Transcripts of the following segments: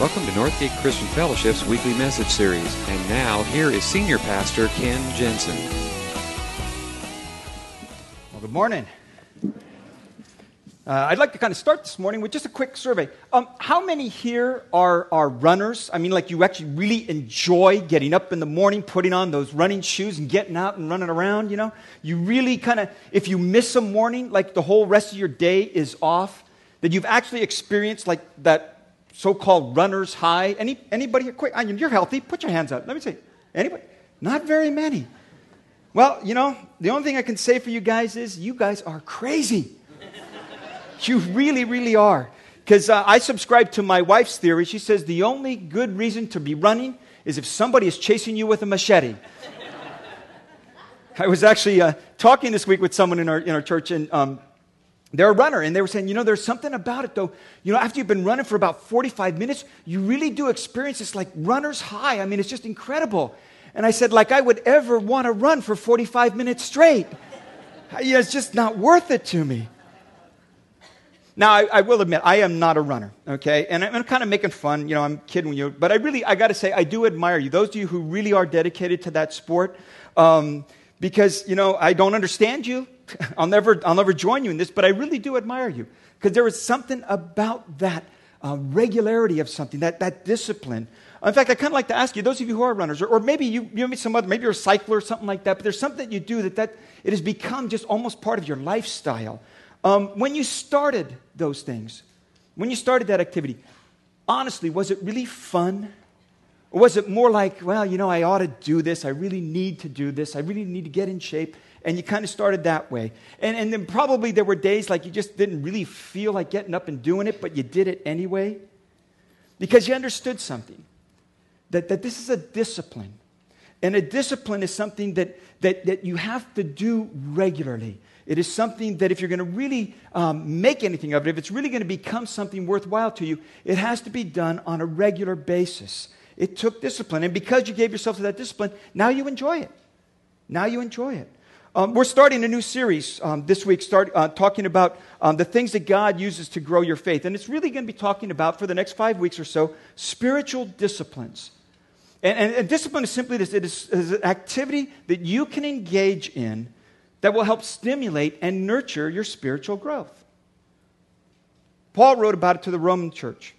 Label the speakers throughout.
Speaker 1: Welcome to Northgate Christian Fellowship's weekly message series. And now, here is Senior Pastor Ken Jensen.
Speaker 2: Well, good morning. Uh, I'd like to kind of start this morning with just a quick survey. Um, how many here are, are runners? I mean, like you actually really enjoy getting up in the morning, putting on those running shoes and getting out and running around, you know? You really kind of, if you miss a morning, like the whole rest of your day is off, that you've actually experienced like that so-called runner's high. Any, anybody here? Quick, you're healthy. Put your hands up. Let me see. Anybody? Not very many. Well, you know, the only thing I can say for you guys is you guys are crazy. you really, really are. Because uh, I subscribe to my wife's theory. She says the only good reason to be running is if somebody is chasing you with a machete. I was actually uh, talking this week with someone in our, in our church, and um, they're a runner, and they were saying, you know, there's something about it, though. You know, after you've been running for about 45 minutes, you really do experience this like runner's high. I mean, it's just incredible. And I said, like I would ever want to run for 45 minutes straight. yeah, it's just not worth it to me. Now, I, I, will admit, I am not a runner, okay? And I'm, kind of making fun, you know, I'm kidding you, but I really, I got to say, I do admire you. Those of you who really are dedicated to that sport, um, because, you know, I don't understand you. I'll never, I'll never join you in this, but I really do admire you because there is something about that uh, regularity of something, that, that discipline. In fact, I kind of like to ask you, those of you who are runners, or, or maybe you, you maybe some other, maybe you're a cycler or something like that, but there's something that you do that, that it has become just almost part of your lifestyle. Um, when you started those things, when you started that activity, honestly, was it really fun? Or was it more like, well, you know, I ought to do this. I really need to do this. I really need to get in shape and you kind of started that way. And, and then probably there were days like you just didn't really feel like getting up and doing it, but you did it anyway because you understood something that, that this is a discipline. And a discipline is something that, that, that you have to do regularly. It is something that if you're going to really um, make anything of it, if it's really going to become something worthwhile to you, it has to be done on a regular basis. It took discipline. And because you gave yourself to that discipline, now you enjoy it. Now you enjoy it. Um, we're starting a new series um, this week, start, uh, talking about um, the things that God uses to grow your faith. And it's really going to be talking about, for the next five weeks or so, spiritual disciplines. And, and, and discipline is simply this it is, is, an activity that you can engage in that will help stimulate and nurture your spiritual growth. Paul wrote about it to the Roman church.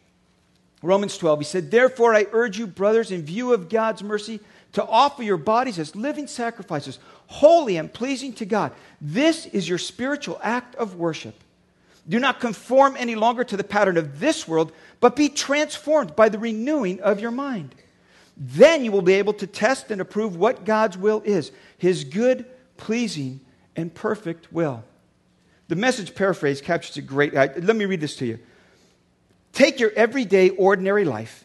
Speaker 2: Romans 12, he said, Therefore, I urge you, brothers, in view of God's mercy, to offer your bodies as living sacrifices, holy and pleasing to God. This is your spiritual act of worship. Do not conform any longer to the pattern of this world, but be transformed by the renewing of your mind. Then you will be able to test and approve what God's will is his good, pleasing, and perfect will. The message paraphrase captures a great. Uh, let me read this to you. Take your everyday, ordinary life,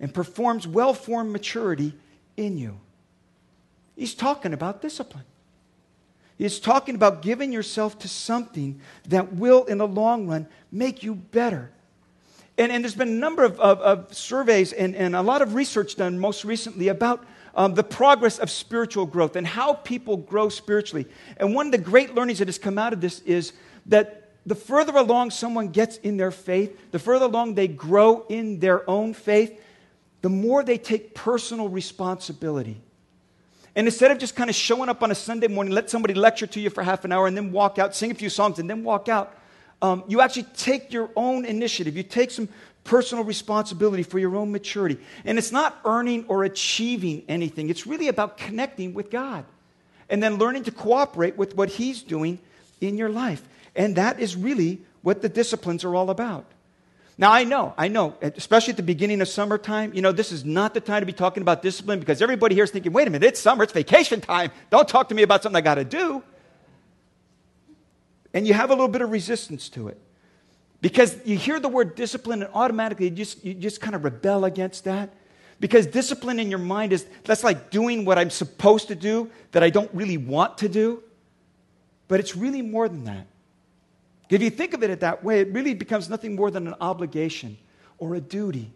Speaker 2: and performs well formed maturity in you. He's talking about discipline. He's talking about giving yourself to something that will, in the long run, make you better. And, and there's been a number of, of, of surveys and, and, a lot of research done most recently about um, the progress of spiritual growth and how people grow spiritually. And one of the great learnings that has come out of this is that the further along someone gets in their faith, the further along they grow in their own faith, the more they take personal responsibility. And instead of just kind of showing up on a Sunday morning, let somebody lecture to you for half an hour and then walk out, sing a few songs, and then walk out, um, you actually take your own initiative. You take some personal responsibility for your own maturity. And it's not earning or achieving anything, it's really about connecting with God and then learning to cooperate with what He's doing in your life. And that is really what the disciplines are all about. Now, I know, I know, especially at the beginning of summertime, you know, this is not the time to be talking about discipline because everybody here is thinking, wait a minute, it's summer, it's vacation time. Don't talk to me about something I got to do. And you have a little bit of resistance to it because you hear the word discipline and automatically you just, you just kind of rebel against that. Because discipline in your mind is that's like doing what I'm supposed to do that I don't really want to do. But it's really more than that. If you think of it that way, it really becomes nothing more than an obligation or a duty.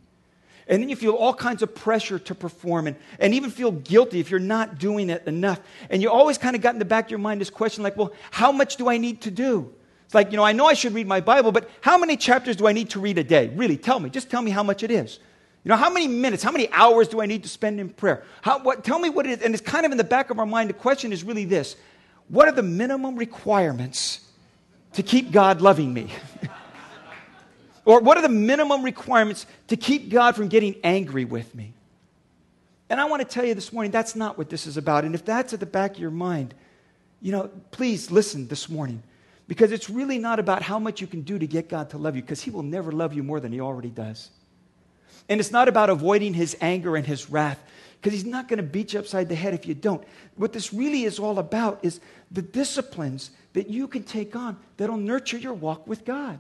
Speaker 2: And then you feel all kinds of pressure to perform and, and even feel guilty if you're not doing it enough. And you always kind of got in the back of your mind this question like, well, how much do I need to do? It's like, you know, I know I should read my Bible, but how many chapters do I need to read a day? Really, tell me. Just tell me how much it is. You know, how many minutes, how many hours do I need to spend in prayer? How, what, tell me what it is. And it's kind of in the back of our mind. The question is really this What are the minimum requirements to keep God loving me? or what are the minimum requirements to keep God from getting angry with me? And I want to tell you this morning, that's not what this is about. And if that's at the back of your mind, you know, please listen this morning. Because it's really not about how much you can do to get God to love you, because He will never love you more than He already does. And it's not about avoiding his anger and his wrath, because he's not going to beat you upside the head if you don't. What this really is all about is the disciplines that you can take on that'll nurture your walk with God.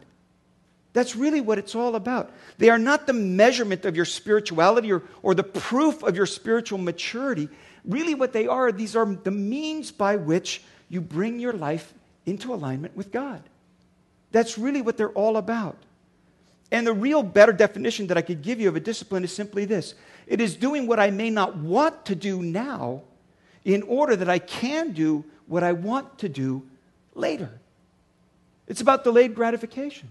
Speaker 2: That's really what it's all about. They are not the measurement of your spirituality or, or the proof of your spiritual maturity. Really, what they are, these are the means by which you bring your life into alignment with God. That's really what they're all about. And the real better definition that I could give you of a discipline is simply this it is doing what I may not want to do now in order that I can do what I want to do later. It's about delayed gratification.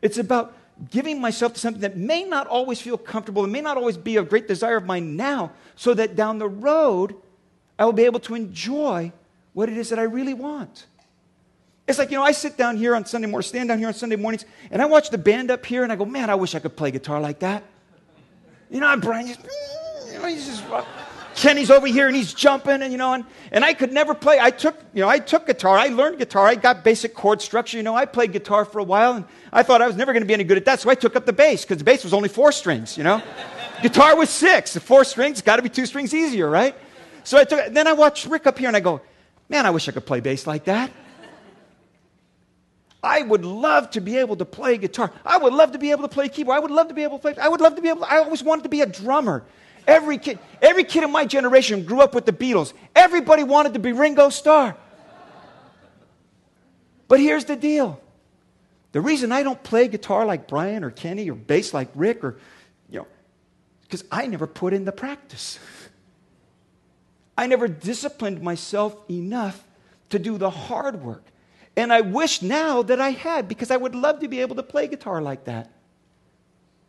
Speaker 2: It's about giving myself to something that may not always feel comfortable and may not always be a great desire of mine now, so that down the road I will be able to enjoy what it is that I really want. It's like, you know, I sit down here on Sunday morning, stand down here on Sunday mornings, and I watch the band up here, and I go, man, I wish I could play guitar like that. You know, I'm Brian, just, you know, he's just, Kenny's over here and he's jumping, and you know, and, and I could never play. I took, you know, I took guitar, I learned guitar, I got basic chord structure, you know, I played guitar for a while, and I thought I was never going to be any good at that, so I took up the bass, because the bass was only four strings, you know. guitar was six, the four strings, got to be two strings easier, right? So I took, then I watched Rick up here, and I go, man, I wish I could play bass like that. I would love to be able to play guitar. I would love to be able to play keyboard. I would love to be able to play. I would love to be able. To, I always wanted to be a drummer. Every kid, every kid in my generation grew up with the Beatles. Everybody wanted to be Ringo Starr. But here's the deal. The reason I don't play guitar like Brian or Kenny or bass like Rick or, you know, because I never put in the practice. I never disciplined myself enough to do the hard work. And I wish now that I had because I would love to be able to play guitar like that.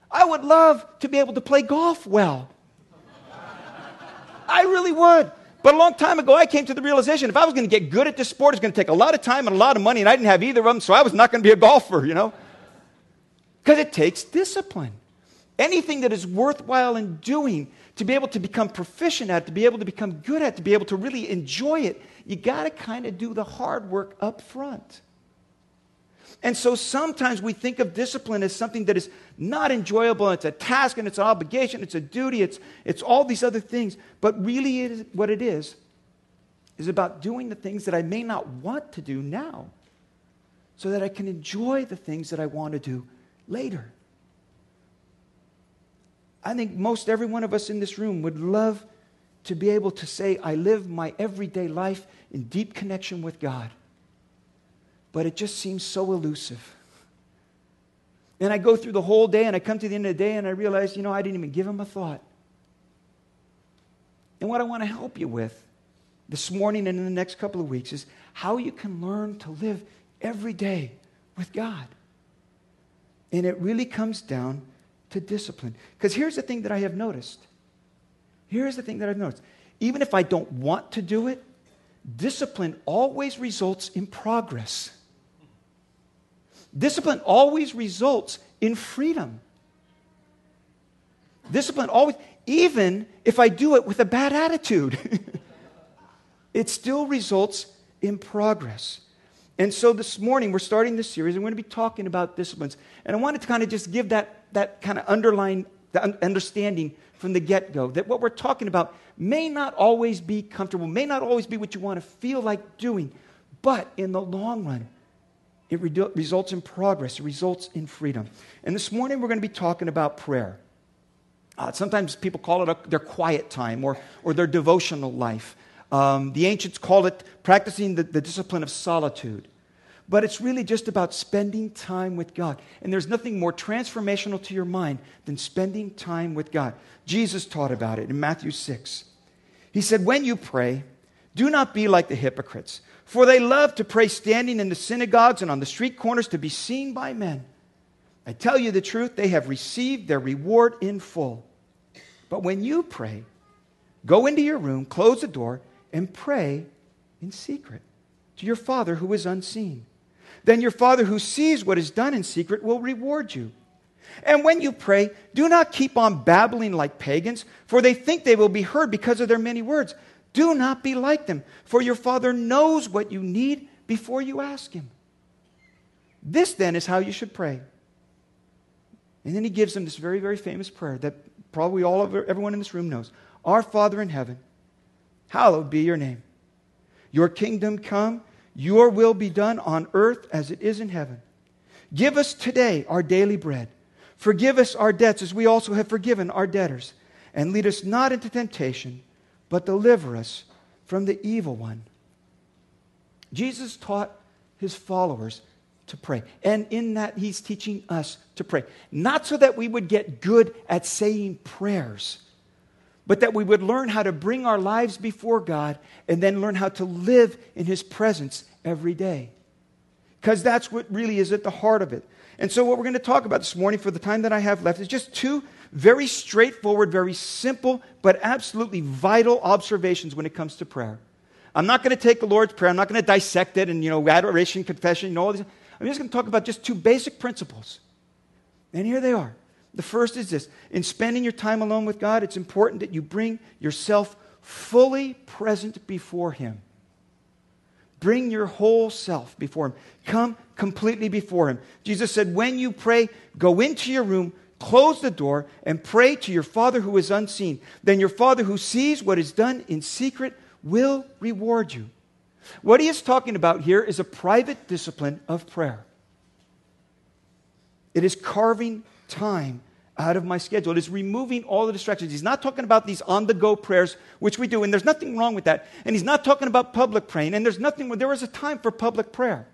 Speaker 2: I would love to be able to play golf well. I really would. But a long time ago, I came to the realization if I was going to get good at this sport, it's going to take a lot of time and a lot of money, and I didn't have either of them, so I was not going to be a golfer, you know? Because it takes discipline. Anything that is worthwhile in doing to be able to become proficient at, to be able to become good at, to be able to really enjoy it, you got to kind of do the hard work up front. And so sometimes we think of discipline as something that is not enjoyable, it's a task, and it's an obligation, it's a duty, it's, it's all these other things. But really, it is, what it is, is about doing the things that I may not want to do now so that I can enjoy the things that I want to do later. I think most every one of us in this room would love to be able to say, I live my everyday life in deep connection with God. But it just seems so elusive. And I go through the whole day and I come to the end of the day and I realize, you know, I didn't even give him a thought. And what I want to help you with this morning and in the next couple of weeks is how you can learn to live every day with God. And it really comes down to discipline. Because here's the thing that I have noticed. Here's the thing that I've noticed. Even if I don't want to do it, discipline always results in progress. Discipline always results in freedom. Discipline always, even if I do it with a bad attitude, it still results in progress. And so this morning, we're starting this series, and we're going to be talking about disciplines. And I wanted to kind of just give that, that kind of underlying understanding from the get go that what we're talking about may not always be comfortable, may not always be what you want to feel like doing, but in the long run, it re- results in progress, it results in freedom. And this morning, we're going to be talking about prayer. Uh, sometimes people call it a, their quiet time or, or their devotional life. Um, the ancients called it practicing the, the discipline of solitude. But it's really just about spending time with God. And there's nothing more transformational to your mind than spending time with God. Jesus taught about it in Matthew 6. He said, When you pray, do not be like the hypocrites, for they love to pray standing in the synagogues and on the street corners to be seen by men. I tell you the truth, they have received their reward in full. But when you pray, go into your room, close the door, and pray in secret to your Father who is unseen. Then your Father who sees what is done in secret will reward you. And when you pray, do not keep on babbling like pagans, for they think they will be heard because of their many words. Do not be like them, for your Father knows what you need before you ask Him. This then is how you should pray. And then he gives them this very, very famous prayer that probably all of everyone in this room knows. Our Father in heaven, hallowed be your name. Your kingdom come, your will be done on earth as it is in heaven. Give us today our daily bread. Forgive us our debts as we also have forgiven our debtors. And lead us not into temptation, but deliver us from the evil one. Jesus taught his followers to pray. And in that, he's teaching us to pray. Not so that we would get good at saying prayers, but that we would learn how to bring our lives before God and then learn how to live in his presence every day. Because that's what really is at the heart of it. And so, what we're going to talk about this morning for the time that I have left is just two very straightforward, very simple, but absolutely vital observations when it comes to prayer. I'm not going to take the Lord's Prayer, I'm not going to dissect it and, you know, adoration, confession, know, all these. I'm just going to talk about just two basic principles. And here they are. The first is this in spending your time alone with God, it's important that you bring yourself fully present before Him. Bring your whole self before Him. Come completely before Him. Jesus said, When you pray, go into your room, close the door, and pray to your Father who is unseen. Then your Father who sees what is done in secret will reward you. What he is talking about here is a private discipline of prayer. It is carving time out of my schedule. It is removing all the distractions. He's not talking about these on the go prayers, which we do, and there's nothing wrong with that. And he's not talking about public praying, and there's nothing, there is a time for public prayer.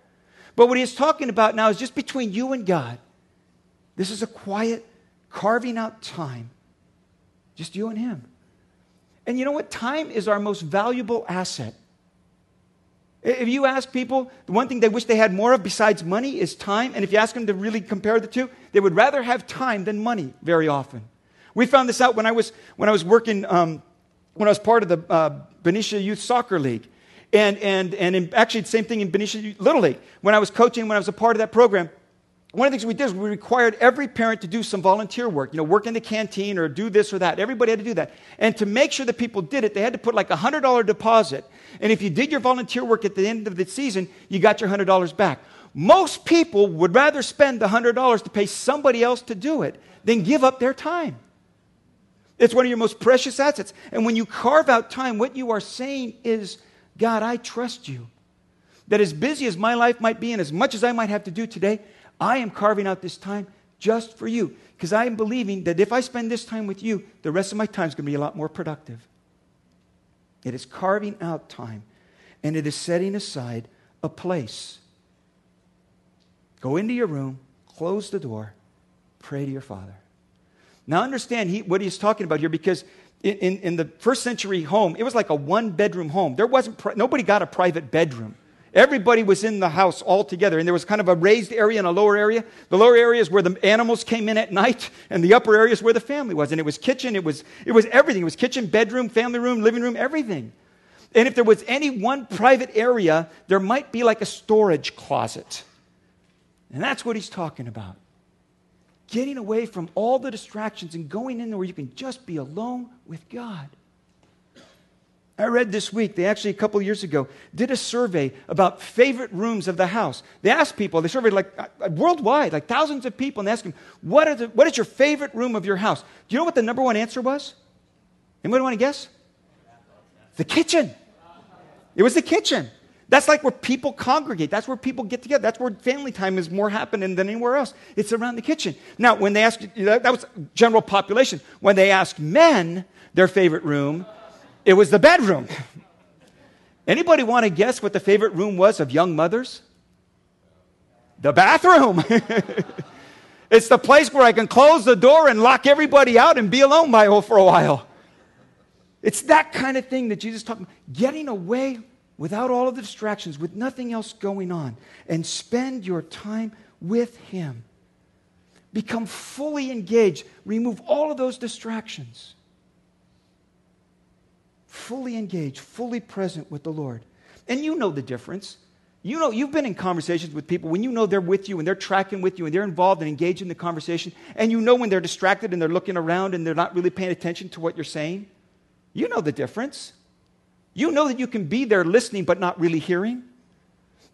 Speaker 2: But what he is talking about now is just between you and God. This is a quiet, carving out time, just you and him. And you know what? Time is our most valuable asset. If you ask people, the one thing they wish they had more of besides money is time. And if you ask them to really compare the two, they would rather have time than money very often. We found this out when I was, when I was working, um, when I was part of the uh, Benicia Youth Soccer League. And, and, and in, actually, the same thing in Benicia Little League. When I was coaching, when I was a part of that program, one of the things we did is we required every parent to do some volunteer work, you know, work in the canteen or do this or that. Everybody had to do that. And to make sure that people did it, they had to put like a $100 deposit. And if you did your volunteer work at the end of the season, you got your $100 back. Most people would rather spend the $100 to pay somebody else to do it than give up their time. It's one of your most precious assets. And when you carve out time, what you are saying is, God, I trust you. That as busy as my life might be and as much as I might have to do today, I am carving out this time just for you because I am believing that if I spend this time with you, the rest of my time is going to be a lot more productive. It is carving out time and it is setting aside a place. Go into your room, close the door, pray to your Father. Now, understand he, what he's talking about here because in, in, in, the first century home, it was like a one bedroom home. There wasn't, nobody got a private bedroom. Everybody was in the house all together, and there was kind of a raised area and a lower area. The lower area is where the animals came in at night, and the upper area is where the family was. And it was kitchen, it was, it was everything. It was kitchen, bedroom, family room, living room, everything. And if there was any one private area, there might be like a storage closet. And that's what he's talking about. Getting away from all the distractions and going in there where you can just be alone with God. I read this week, they actually, a couple years ago, did a survey about favorite rooms of the house. They asked people, they surveyed like uh, worldwide, like thousands of people, and they asked them, what, are the, what is your favorite room of your house? Do you know what the number one answer was? Anybody want to guess? The kitchen. It was the kitchen. That's like where people congregate. That's where people get together. That's where family time is more happening than anywhere else. It's around the kitchen. Now, when they asked, that was general population. When they asked men their favorite room, it was the bedroom. Anybody want to guess what the favorite room was of young mothers? The bathroom. it's the place where I can close the door and lock everybody out and be alone by, for a while. It's that kind of thing that Jesus talked about. Getting away without all of the distractions, with nothing else going on, and spend your time with Him. Become fully engaged. Remove all of those distractions. Fully engaged, fully present with the Lord. And you know the difference. You know, you've been in conversations with people when you know they're with you and they're tracking with you and they're involved and engaged in the conversation, and you know when they're distracted and they're looking around and they're not really paying attention to what you're saying. You know the difference. You know that you can be there listening but not really hearing.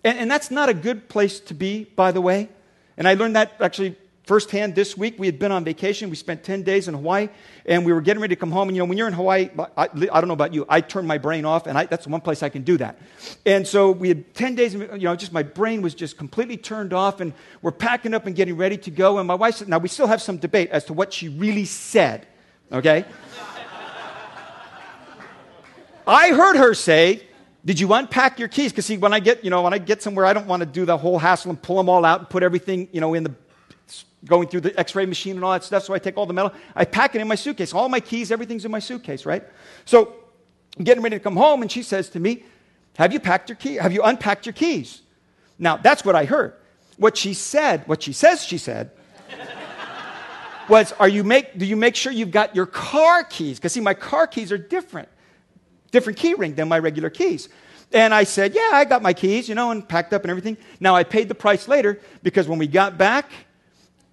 Speaker 2: And, and, that's not a good place to be, by the way. And I learned that actually firsthand this week. We had been on vacation. We spent 10 days in Hawaii, and we were getting ready to come home. And you know, when you're in Hawaii, I, I don't know about you, I turn my brain off, and I, that's one place I can do that. And so we had 10 days, you know, just my brain was just completely turned off, and we're packing up and getting ready to go. And my wife said, now we still have some debate as to what she really said, okay? I heard her say, Did you unpack your keys? Because see, when I get, you know, when I get somewhere, I don't want to do the whole hassle and pull them all out and put everything, you know, in the going through the x-ray machine and all that stuff. So I take all the metal, I pack it in my suitcase. All my keys, everything's in my suitcase, right? So I'm getting ready to come home, and she says to me, Have you packed your key? Have you unpacked your keys? Now that's what I heard. What she said, what she says she said, was, Are you make do you make sure you've got your car keys? Because see, my car keys are different different key ring than my regular keys. And I said, Yeah, I got my keys, you know, and packed up and everything. Now I paid the price later because when we got back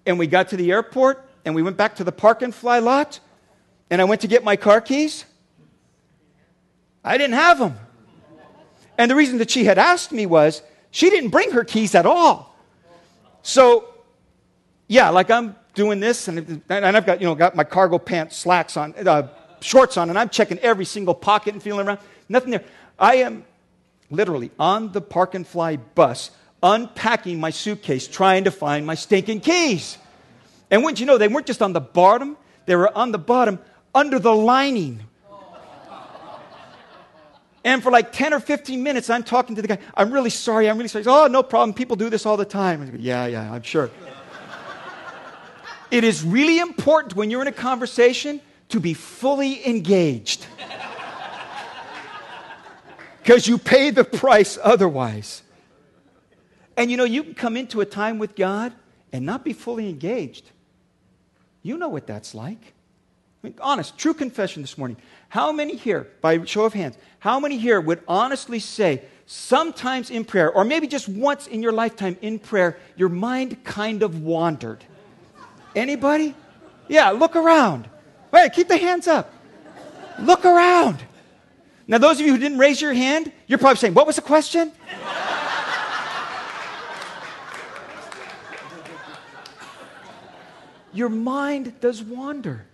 Speaker 2: and we got to the airport and we went back to the park and fly lot and I went to get my car keys, I didn't have them. And the reason that she had asked me was she didn't bring her keys at all. So, yeah, like I'm doing this and, and I've got, you know, got my cargo pants slacks on, uh, shorts on and I'm checking every single pocket and feeling around. Nothing there. I am literally on the park and fly bus unpacking my suitcase trying to find my stinking keys. And wouldn't you know, they weren't just on the bottom, they were on the bottom under the lining. And for like 10 or 15 minutes, I'm talking to the guy. I'm really sorry. I'm really sorry. Oh, no problem. People do this all the time. Go, yeah, yeah, I'm sure. it is really important when you're in a conversation to be fully engaged. Because you pay the price otherwise. And you know, you can come into a time with God and not be fully engaged. You know what that's like. I mean, honest, true confession this morning. How many here, by show of hands, how many here would honestly say, sometimes in prayer, or maybe just once in your lifetime in prayer, your mind kind of wandered? Anybody? Yeah, look around. Wait, keep the hands up. Look around. Now, those of you who didn't raise your hand, you're probably saying, What was the question? Your mind does wander.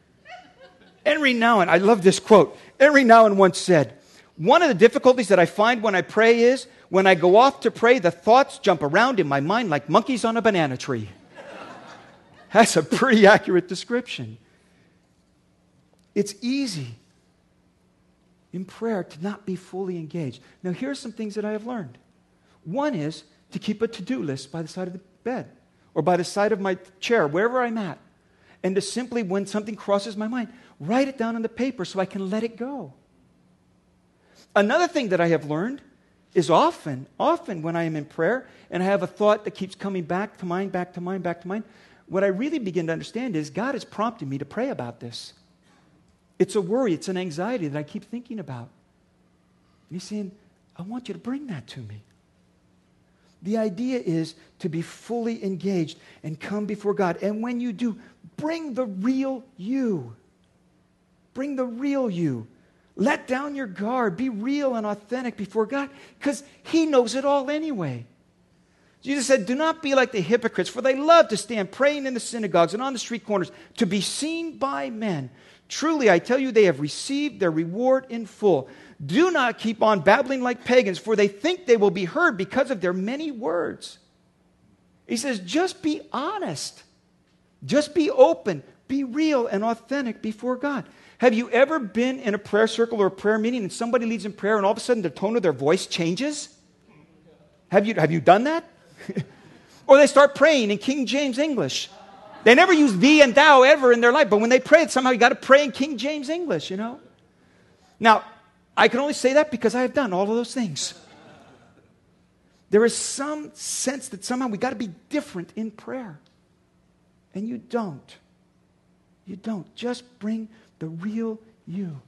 Speaker 2: Henri Nouwen, I love this quote. Henri Nouwen once said, One of the difficulties that I find when I pray is when I go off to pray, the thoughts jump around in my mind like monkeys on a banana tree. That's a pretty accurate description. It's easy in prayer to not be fully engaged. Now, here are some things that I have learned. One is to keep a to do list by the side of the bed or by the side of my chair, wherever I'm at, and to simply, when something crosses my mind, write it down on the paper so I can let it go. Another thing that I have learned is often, often when I am in prayer and I have a thought that keeps coming back to mind, back to mind, back to mind, what I really begin to understand is God is prompting me to pray about this. It's a worry, it's an anxiety that I keep thinking about. And he's saying, I want you to bring that to me. The idea is to be fully engaged and come before God. And when you do, bring the real you. Bring the real you. Let down your guard. Be real and authentic before God because He knows it all anyway. Jesus said, Do not be like the hypocrites, for they love to stand praying in the synagogues and on the street corners to be seen by men. Truly, I tell you, they have received their reward in full. Do not keep on babbling like pagans, for they think they will be heard because of their many words. He says, just be honest. Just be open. Be real and authentic before God. Have you ever been in a prayer circle or a prayer meeting and somebody leads in prayer and all of a sudden the tone of their voice changes? Have you, have you done that? or they start praying in King James English. They never use thee and thou ever in their life, but when they pray, somehow you got to pray in King James English, you know? Now, I can only say that because I have done all of those things. There is some sense that somehow we got to be different in prayer. And you don't. You don't. Just bring the real you.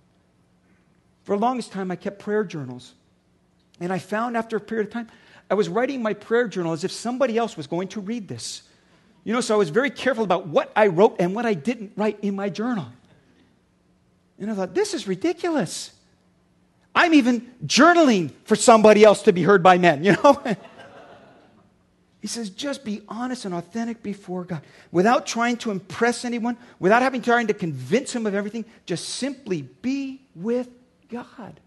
Speaker 2: For the longest time, I kept prayer journals. And I found after a period of time, I was writing my prayer journal as if somebody else was going to read this. You know, so I was very careful about what I wrote and what I didn't write in my journal. And I thought, this is ridiculous. I'm even journaling for somebody else to be heard by men, you know? he says, just be honest and authentic before God. Without trying to impress anyone, without having trying to convince him of everything, just simply be with God.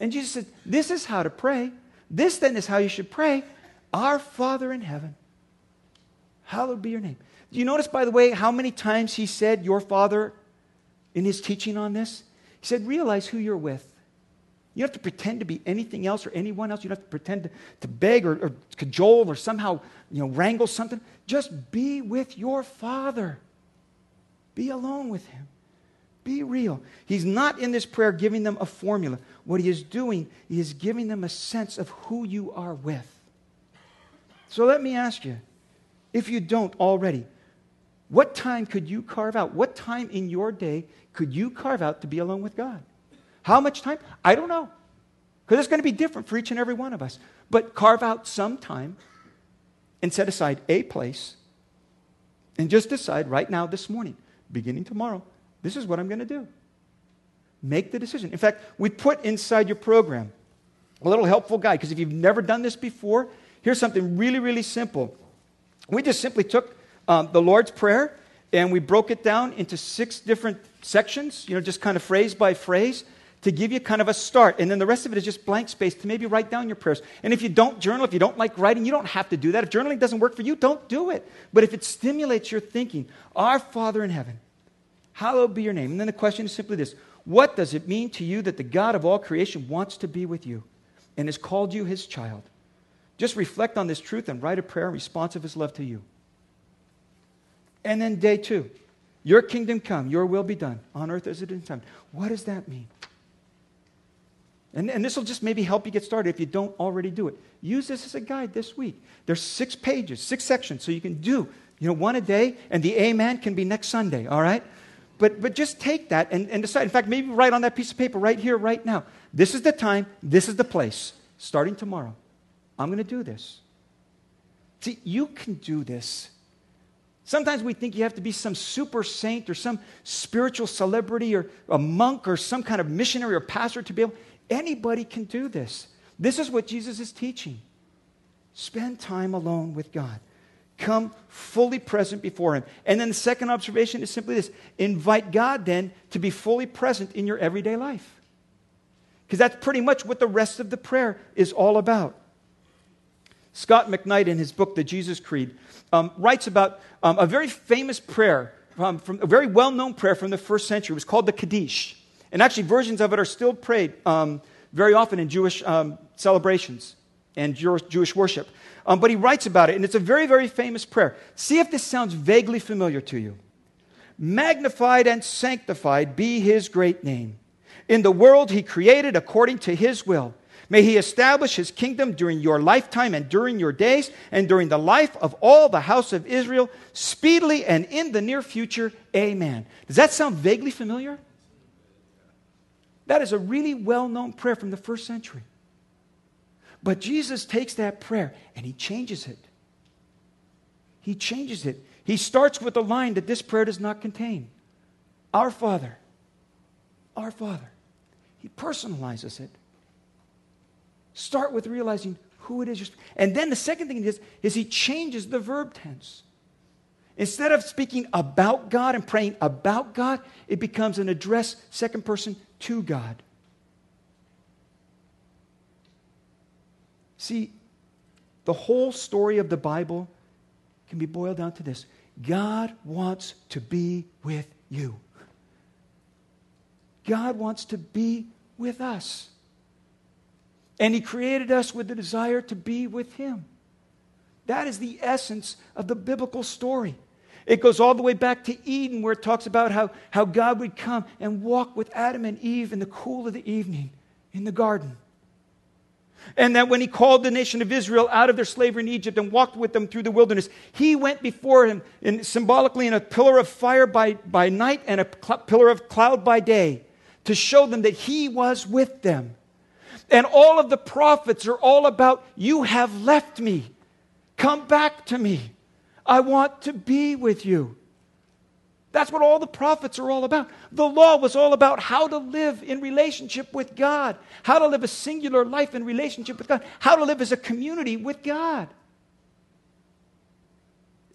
Speaker 2: And Jesus said, This is how to pray. This then is how you should pray. Our Father in heaven Hallowed be your name. Do you notice, by the way, how many times he said, Your Father, in his teaching on this? He said, Realize who you're with. You don't have to pretend to be anything else or anyone else. You don't have to pretend to, to beg or, or cajole or somehow you know, wrangle something. Just be with your Father. Be alone with Him. Be real. He's not in this prayer giving them a formula. What He is doing, He is giving them a sense of who you are with. So let me ask you if you don't already, what time could you carve out? What time in your day could you carve out to be alone with God? How much time? I don't know. Because it's going to be different for each and every one of us. But carve out some time and set aside a place and just decide right now, this morning, beginning tomorrow, this is what I'm going to do. Make the decision. In fact, we put inside your program a little helpful guide because if you've never done this before, here's something really, really simple. We just simply took um, the Lord's Prayer and we broke it down into six different sections, you know, just kind of phrase by phrase to give you kind of a start. And then the rest of it is just blank space to maybe write down your prayers. And if you don't journal, if you don't like writing, you don't have to do that. If journaling doesn't work for you, don't do it. But if it stimulates your thinking, Our Father in heaven, hallowed be your name. And then the question is simply this What does it mean to you that the God of all creation wants to be with you and has called you his child? Just reflect on this truth and write a prayer in response of his love to you. And then day two, your kingdom come, your will be done on earth as it is in heaven. What does that mean? And, and this will just maybe help you get started if you don't already do it. Use this as a guide this week. There's six pages, six sections, so you can do, you know, one a day, and the amen can be next Sunday, all right? But, but just take that and, and decide. In fact, maybe write on that piece of paper right here, right now. This is the time, this is the place, starting tomorrow. I'm going to do this. See, you can do this. Sometimes we think you have to be some super saint or some spiritual celebrity or a monk or some kind of missionary or pastor to be able. Anybody can do this. This is what Jesus is teaching. Spend time alone with God. Come fully present before Him. And then the second observation is simply this invite God then to be fully present in your everyday life. Because that's pretty much what the rest of the prayer is all about. Scot McKnight, in his book, The Jesus Creed, um, writes about um, a very famous prayer, um, from, a very well known prayer from the first century. It was called the Kaddish. And actually, versions of it are still prayed um, very often in Jewish um, celebrations and Jewish worship. Um, but he writes about it, and it's a very, very famous prayer. See if this sounds vaguely familiar to you. Magnified and sanctified be his great name. In the world he created according to his will May he establish his kingdom during your lifetime and during your days and during the life of all the house of Israel, speedily and in the near future. Amen. Does that sound vaguely familiar? That is a really well known prayer from the first century. But Jesus takes that prayer and he changes it. He changes it. He starts with a line that this prayer does not contain Our Father. Our Father. He personalizes it. Start with realizing who it is. And then the second thing does is he changes the verb tense. Instead of speaking about God and praying about God, it becomes an address, second person, to God. See, the whole story of the Bible can be boiled down to this God wants to be with you. God wants to be with us. And He created us with the desire to be with Him. That is the essence of the biblical story. It goes all the way back to Eden, where it talks about how, how God would come and walk with Adam and Eve in the cool of the evening in the garden. And that when he called the nation of Israel out of their slavery in Egypt and walked with them through the wilderness, he went before him in, symbolically in a pillar of fire by, by night and a cl- pillar of cloud by day to show them that he was with them. And all of the prophets are all about, You have left me. Come back to me. I want to be with you. That's what all the prophets are all about. The law was all about how to live in relationship with God, how to live a singular life in relationship with God, how to live as a community with God.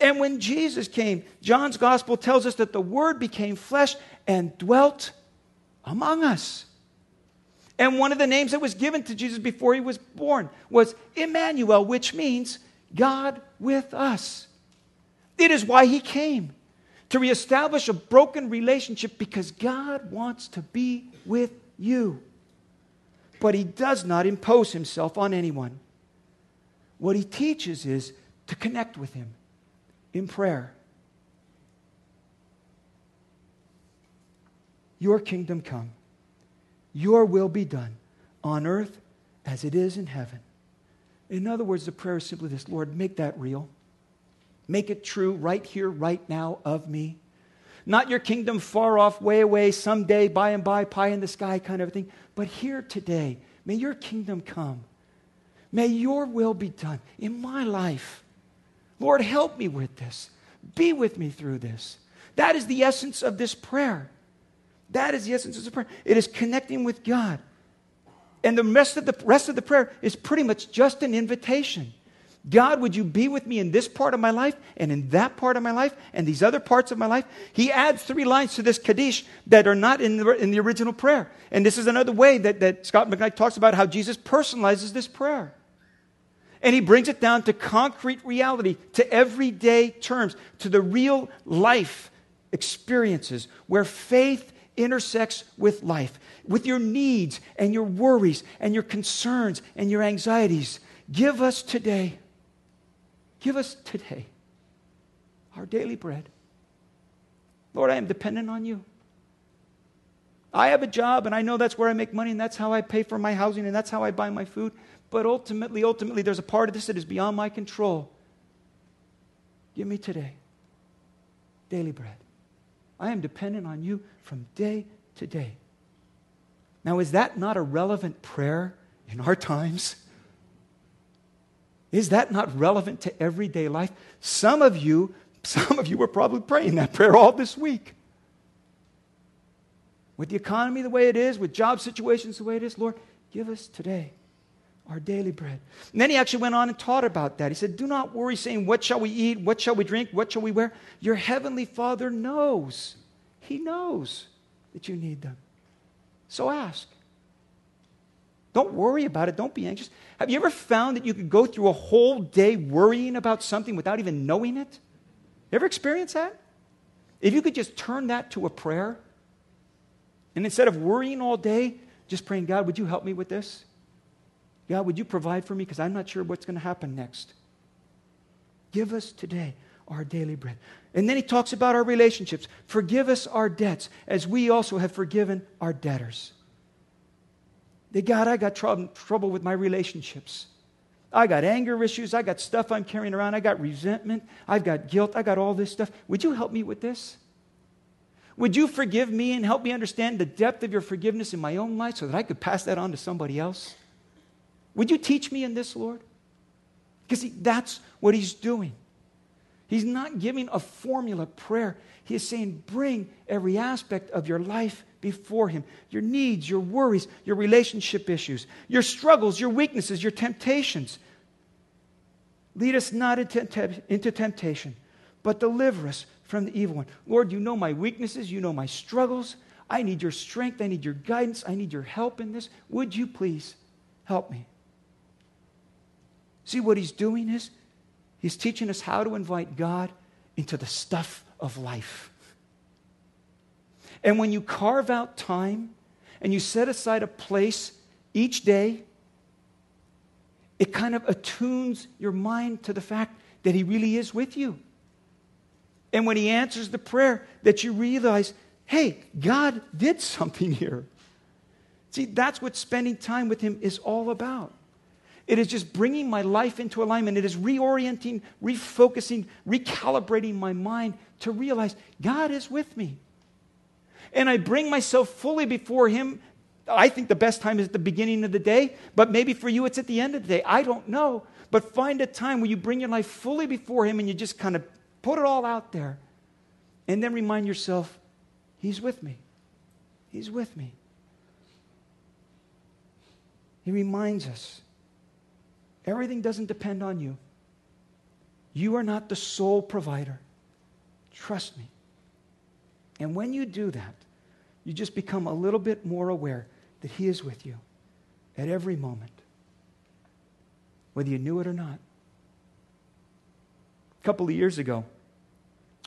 Speaker 2: And when Jesus came, John's gospel tells us that the Word became flesh and dwelt among us. And one of the names that was given to Jesus before he was born was Emmanuel, which means God with us. It is why he came to reestablish a broken relationship because God wants to be with you. But He does not impose Himself on anyone. What He teaches is to connect with Him in prayer. Your kingdom come, your will be done on earth as it is in heaven. In other words, the prayer is simply this Lord, make that real. Make it true right here, right now of me. Not your kingdom far off, way away, someday, by and by, pie in the sky kind of thing, but here today. May your kingdom come. May your will be done in my life. Lord, help me with this. Be with me through this. That is the essence of this prayer. That is the essence of the prayer. It is connecting with God. And the rest of the rest of the prayer is pretty much just an invitation. God, would you be with me in this part of my life and in that part of my life and these other parts of my life? He adds three lines to this Kaddish that are not in the, in the original prayer. And this is another way that, that Scot McKnight talks about how Jesus personalizes this prayer. And he brings it down to concrete reality, to everyday terms, to the real life experiences where faith intersects with life, with your needs and your worries and your concerns and your anxieties. Give us today Give us today our daily bread. Lord, I am dependent on you. I have a job and I know that's where I make money and that's how I pay for my housing and that's how I buy my food. But ultimately, ultimately, there's a part of this that is beyond my control. Give me today daily bread. I am dependent on you from day to day. Now, is that not a relevant prayer in our times? Is that not relevant to everyday life? Some of you, some of you were probably praying that prayer all this week. With the economy the way it is, with job situations the way it is, Lord, give us today our daily bread. And then he actually went on and taught about that. He said, Do not worry, saying, What shall we eat? What shall we drink? What shall we wear? Your heavenly Father knows. He knows that you need them. So ask. Don't worry about it. Don't be anxious. Have you ever found that you could go through a whole day worrying about something without even knowing it? You ever experienced that? If you could just turn that to a prayer, and instead of worrying all day, just praying, God, would you help me with this? God, would you provide for me? Because I'm not sure what's going to happen next. Give us today our daily bread. And then he talks about our relationships. Forgive us our debts as we also have forgiven our debtors. God, I got trouble with my relationships. I got anger issues. I got stuff I'm carrying around. I got resentment. I've got guilt. I got all this stuff. Would you help me with this? Would you forgive me and help me understand the depth of your forgiveness in my own life so that I could pass that on to somebody else? Would you teach me in this, Lord? Because that's what he's doing. He's not giving a formula prayer. He is saying, bring every aspect of your life before Him your needs, your worries, your relationship issues, your struggles, your weaknesses, your temptations. Lead us not into, temptation, but deliver us from the evil one. Lord, you know my weaknesses, you know my struggles. I need your strength, I need your guidance, I need your help in this. Would you please help me? See, what he's doing is he's teaching us how to invite God into the stuff of life. And when you carve out time and you set aside a place each day, it kind of attunes your mind to the fact that He really is with you. And when He answers the prayer, that you realize, hey, God did something here. See, that's what spending time with Him is all about. It is just bringing my life into alignment. It is reorienting, refocusing, recalibrating my mind to realize God is with me. And I bring myself fully before Him I think the best time is at the beginning of the day, but maybe for you it's at the end of the day. I don't know. But find a time where you bring your life fully before Him and you just kind of put it all out there. And then remind yourself, He's with me. He's with me. He reminds us everything doesn't depend on you. You are not the sole provider. Trust me. And when you do that, you just become a little bit more aware that He is with you at every moment, whether you knew it or not. A couple of years ago,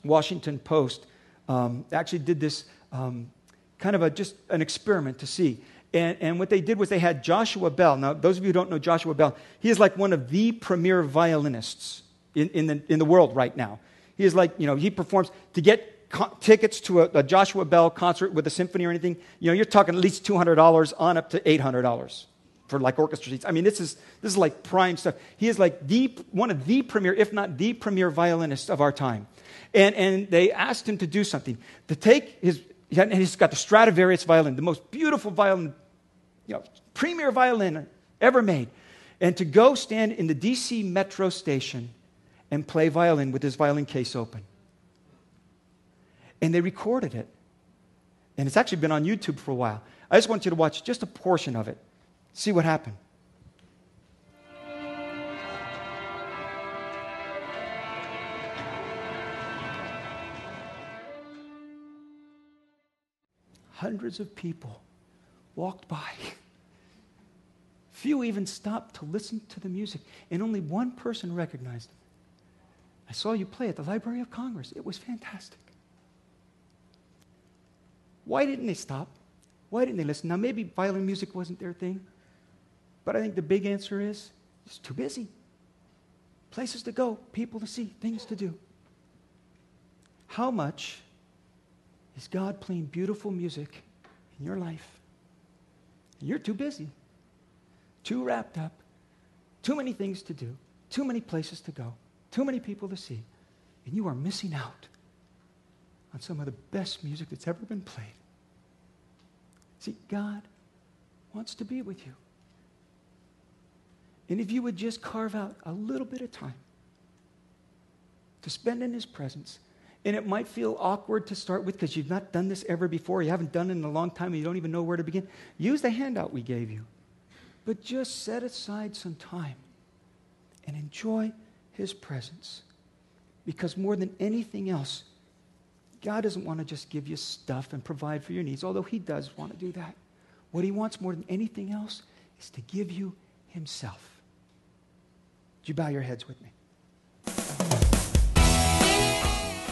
Speaker 2: Washington Post um, actually did this um, kind of a, just an experiment to see. And, and what they did was they had Joshua Bell. Now, those of you who don't know Joshua Bell, he is like one of the premier violinists in, in, the, in the world right now. He is like, you know, he performs to get co- tickets to a, a, Joshua Bell concert with a symphony or anything, you know, you're talking at least $200 on up to $800 for like orchestra seats. I mean, this is, this is like prime stuff. He is like the, one of the premier, if not the premier violinist of our time. And, and they asked him to do something, to take his, and he's got the Stradivarius violin, the most beautiful violin, you know, premier violin ever made, and to go stand in the DC metro station and play violin with his violin case open and they recorded it. And it's actually been on YouTube for a while. I just want you to watch just a portion of it, see what happened. Hundreds of people walked by. Few even stopped to listen to the music, and only one person recognized him. I saw you play at the Library of Congress. It was fantastic. Why didn't they stop? Why didn't they listen? Now, maybe violin music wasn't their thing, but I think the big answer is it's too busy. Places to go, people to see, things to do. How much is God playing beautiful music in your life? You're too busy, too wrapped up, too many things to do, too many places to go, too many people to see, and you are missing out on some of the best music that's ever been played. See, God wants to be with you. And if you would just carve out a little bit of time to spend in His presence, and it might feel awkward to start with because you've not done this ever before, you haven't done it in a long time, and you don't even know where to begin, use the handout we gave you. But just set aside some time and enjoy His presence. Because more than anything else, God doesn't want to just give you stuff and provide for your needs, although He does want to do that. What He wants more than anything else is to give you Himself. Would you bow your heads with me?